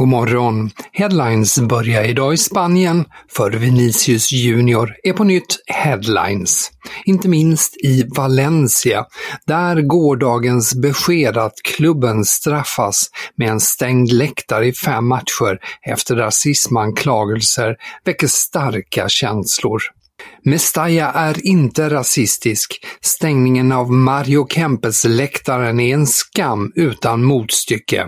God morgon. Headlines börjar idag i Spanien, för Vinicius Junior är på nytt headlines. Inte minst i Valencia, där gårdagens besked att klubben straffas med en stängd läktare i fem matcher efter rasismanklagelser väcker starka känslor. Mestalla är inte rasistisk. Stängningen av Mario Kempes läktaren är en skam utan motstycke.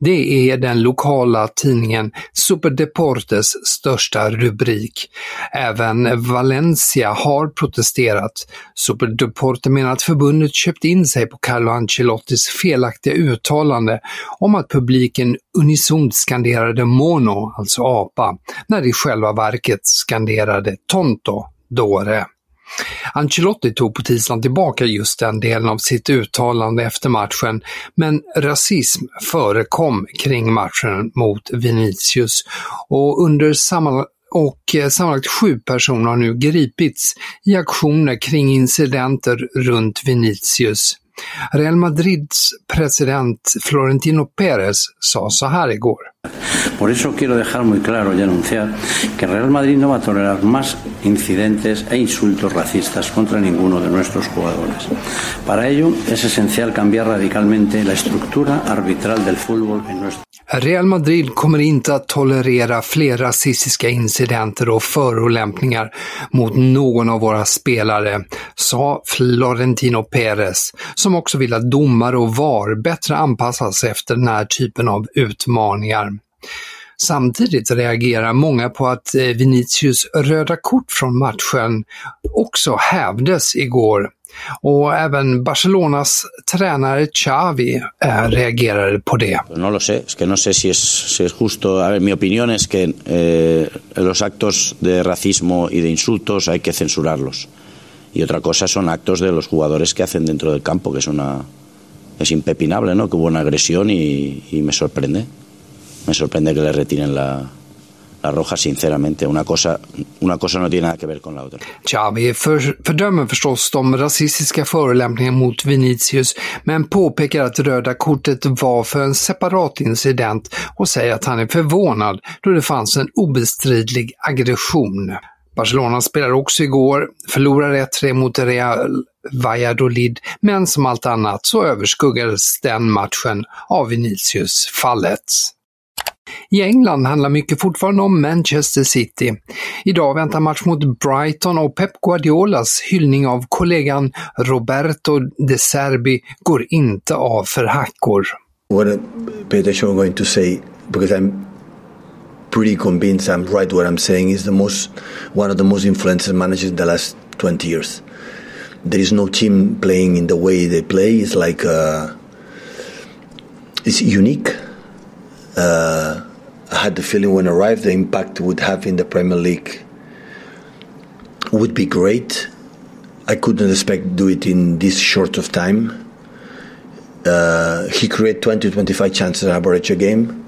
Det är den lokala tidningen Superdeportes största rubrik. Även Valencia har protesterat. Superdeporte menar att förbundet köpt in sig på Carlo Ancelottis felaktiga uttalande om att publiken unisont skanderade mono, alltså apa, när de i själva verket skanderade tonto, dåre. Ancelotti tog på tisdagen tillbaka just den delen av sitt uttalande efter matchen, men rasism förekom kring matchen mot Vinicius och under samma och eh, sammanlagt sju personer har nu gripits i aktioner kring incidenter runt Vinicius. Real Madrids president Florentino Pérez sa så här. Por eso quiero dejar muy claro y anunciar que Real Madrid no va a tolerar más incidentes e insultos racistas contra ninguno de nuestros jugadores. Para ello es esencial cambiar radicalmente la estructura arbitral del fútbol en nuestro Real Madrid kommer inte att tolerera fler rasistiska incidenter och förolämpningar mot någon av våra spelare, sa Florentino Pérez, som också vill att domare och VAR bättre anpassas efter den här typen av utmaningar. Samtidigt reagerar många på att eh, Vinicius röda kort från matchen också hävdes igår. Och även Barcelonas tränare Xavi eh, reagerade på det. No lo sé, es que no sé si es, si es justo. A ver, mi opinión es que eh, los actos de racismo y de insultos hay que censurarlos. Y otra cosa son actos de los jugadores que hacen dentro del campo, que es una es impepinable, ¿no? Que hubo una agresión y, y me sorprende. Me sorprende que le retiren la, la roja, sinceramente. Una cosa, una cosa no tiene nada que ver con la otra. Xavi för, fördömer förstås de rasistiska förolämpningarna mot Vinicius, men påpekar att röda kortet var för en separat incident och säger att han är förvånad då det fanns en obestridlig aggression. Barcelona spelade också igår, förlorade 1-3 mot Real Valladolid, men som allt annat så överskuggades den matchen av Vinicius-fallet. I England handlar mycket fortfarande om Manchester City. Idag väntar match mot Brighton och Pep Guardiolas hyllning av kollegan Roberto De Serbi går inte av för hackor. What Peter Shaw going to say, because I'm pretty convinced I'm right what I'm saying, is the most one of the most influential managers in the last 20 years. There is no team playing in the way they play. It's like uh, it's unique. Uh, I had the feeling when I arrived, the impact would have in the Premier League would be great. I couldn't expect to do it in this short of time. Uh, he created 20 25 chances average a game.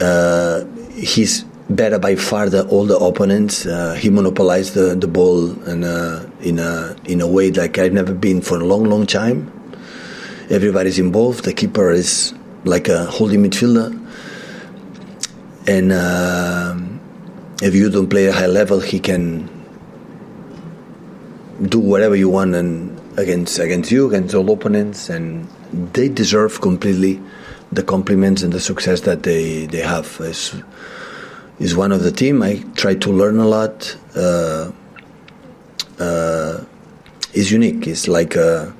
Uh, he's better by far than all the opponents. Uh, he monopolized the, the ball and, in, a, in a way like I've never been for a long, long time. Everybody's involved. The keeper is like a holding midfielder. And uh, if you don't play at a high level, he can do whatever you want and against against you, against all opponents, and they deserve completely the compliments and the success that they they have. Is is one of the team. I try to learn a lot. Uh, uh, is unique. It's like a,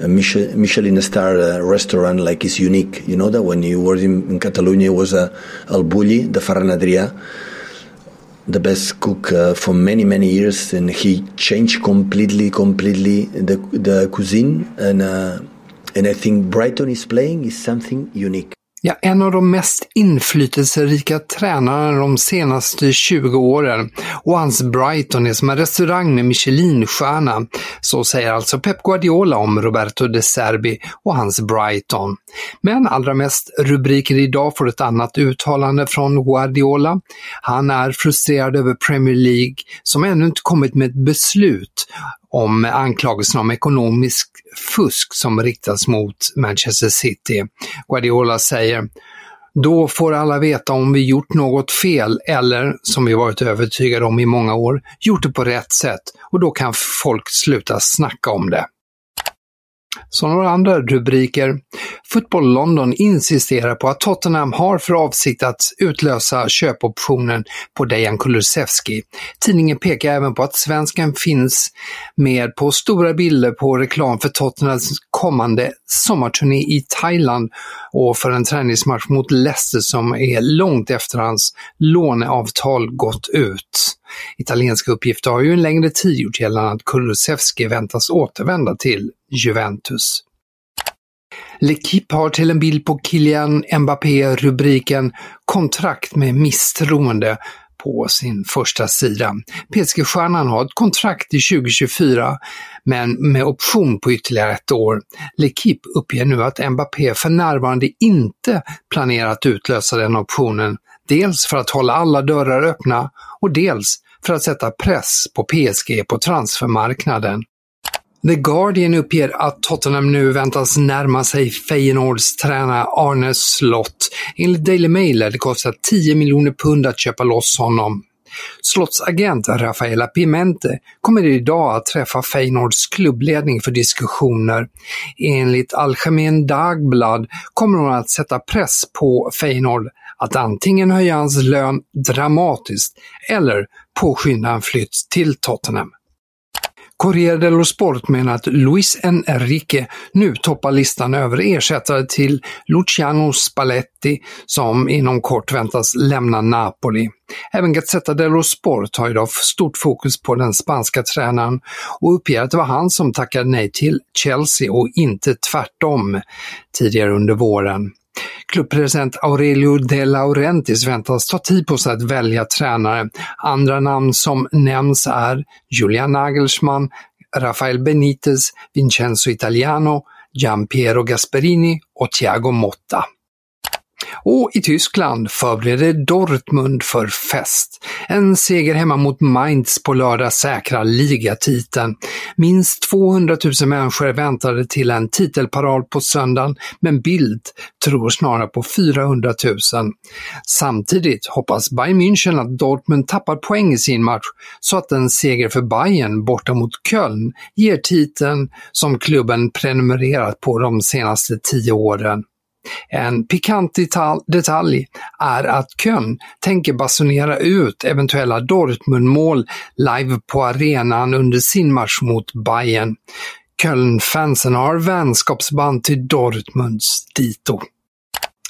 a Michelin star uh, restaurant. Like is unique. You know that when you were in, in Catalonia, it was a El Bulli, the Ferran Adrià the best cook uh, for many many years, and he changed completely completely the the cuisine, and uh, and I think Brighton is playing is something unique. Ja, en av de mest inflytelserika tränarna de senaste 20 åren och hans Brighton är som en restaurang med Michelinstjärna. Så säger alltså Pep Guardiola om Roberto De Serbi och hans Brighton. Men allra mest rubriker idag får ett annat uttalande från Guardiola. Han är frustrerad över Premier League som ännu inte kommit med ett beslut om anklagelserna om ekonomisk fusk som riktas mot Manchester City. Guardiola säger då får alla veta om vi gjort något fel eller, som vi varit övertygade om i många år, gjort det på rätt sätt och då kan folk sluta snacka om det. Så några andra rubriker. Football London insisterar på att Tottenham har för avsikt att utlösa köpoptionen på Dejan Kulusevski. Tidningen pekar även på att svensken finns med på stora bilder på reklam för Tottenhams kommande sommarturné i Thailand och för en träningsmatch mot Leicester som är långt efter hans låneavtal gått ut. Italienska uppgifter har ju en längre tid gjort gällande att Kulusevski väntas återvända till Juventus. L'Equipe har till en bild på Kylian Mbappé rubriken “Kontrakt med misstroende” på sin första sida. PSG-stjärnan har ett kontrakt till 2024, men med option på ytterligare ett år. L'Equipe uppger nu att Mbappé för närvarande inte planerar att utlösa den optionen, dels för att hålla alla dörrar öppna och dels för att sätta press på PSG på transfermarknaden. The Guardian uppger att Tottenham nu väntas närma sig Feyenoords tränare Arne Slott. Enligt Daily Mail lär det kosta 10 miljoner pund att köpa loss honom. Slotts agent Rafaela Pimente kommer idag att träffa Feyenoords klubbledning för diskussioner. Enligt Algemeen Dagblad kommer hon att sätta press på Feyenoord att antingen höja hans lön dramatiskt eller påskynda en flytt till Tottenham. Corriere dello Sport menar att Luis Enrique nu toppar listan över ersättare till Luciano Spalletti som inom kort väntas lämna Napoli. Även Gazzetta dello Sport har idag stort fokus på den spanska tränaren och uppger att det var han som tackade nej till Chelsea och inte tvärtom tidigare under våren. Klubbpresident Aurelio De Laurentiis väntas ta tid på sig att välja tränare. Andra namn som nämns är Julian Nagelsmann, Rafael Benitez, Vincenzo Italiano, Giampiero Gasperini och Thiago Motta. Och i Tyskland förbereder Dortmund för fest. En seger hemma mot Mainz på lördag säkrar ligatiteln. Minst 200 000 människor väntade till en titelparad på söndagen, men Bild tror snarare på 400 000. Samtidigt hoppas Bayern München att Dortmund tappar poäng i sin match så att en seger för Bayern borta mot Köln ger titeln som klubben prenumererat på de senaste tio åren. En pikant detalj är att Köln tänker basunera ut eventuella Dortmund-mål live på arenan under sin match mot Bayern. Köln-fansen har vänskapsband till Dortmunds dito.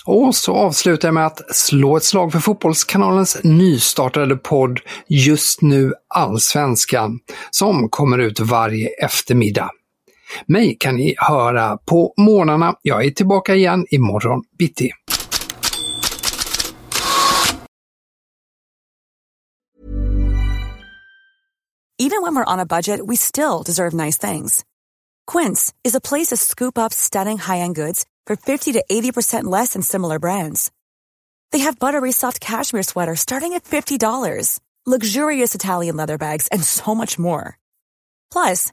Och så avslutar jag med att slå ett slag för Fotbollskanalens nystartade podd Just nu Allsvenskan, som kommer ut varje eftermiddag. Mig kan ni höra på morgnarna. Jag är tillbaka igen imorgon bitti. Even when we're on a budget, we still deserve nice things. Quince is a place to scoop up stunning high-end goods for 50 to 80% less than similar brands. They have buttery soft cashmere sweaters starting at $50, luxurious Italian leather bags, and so much more. Plus,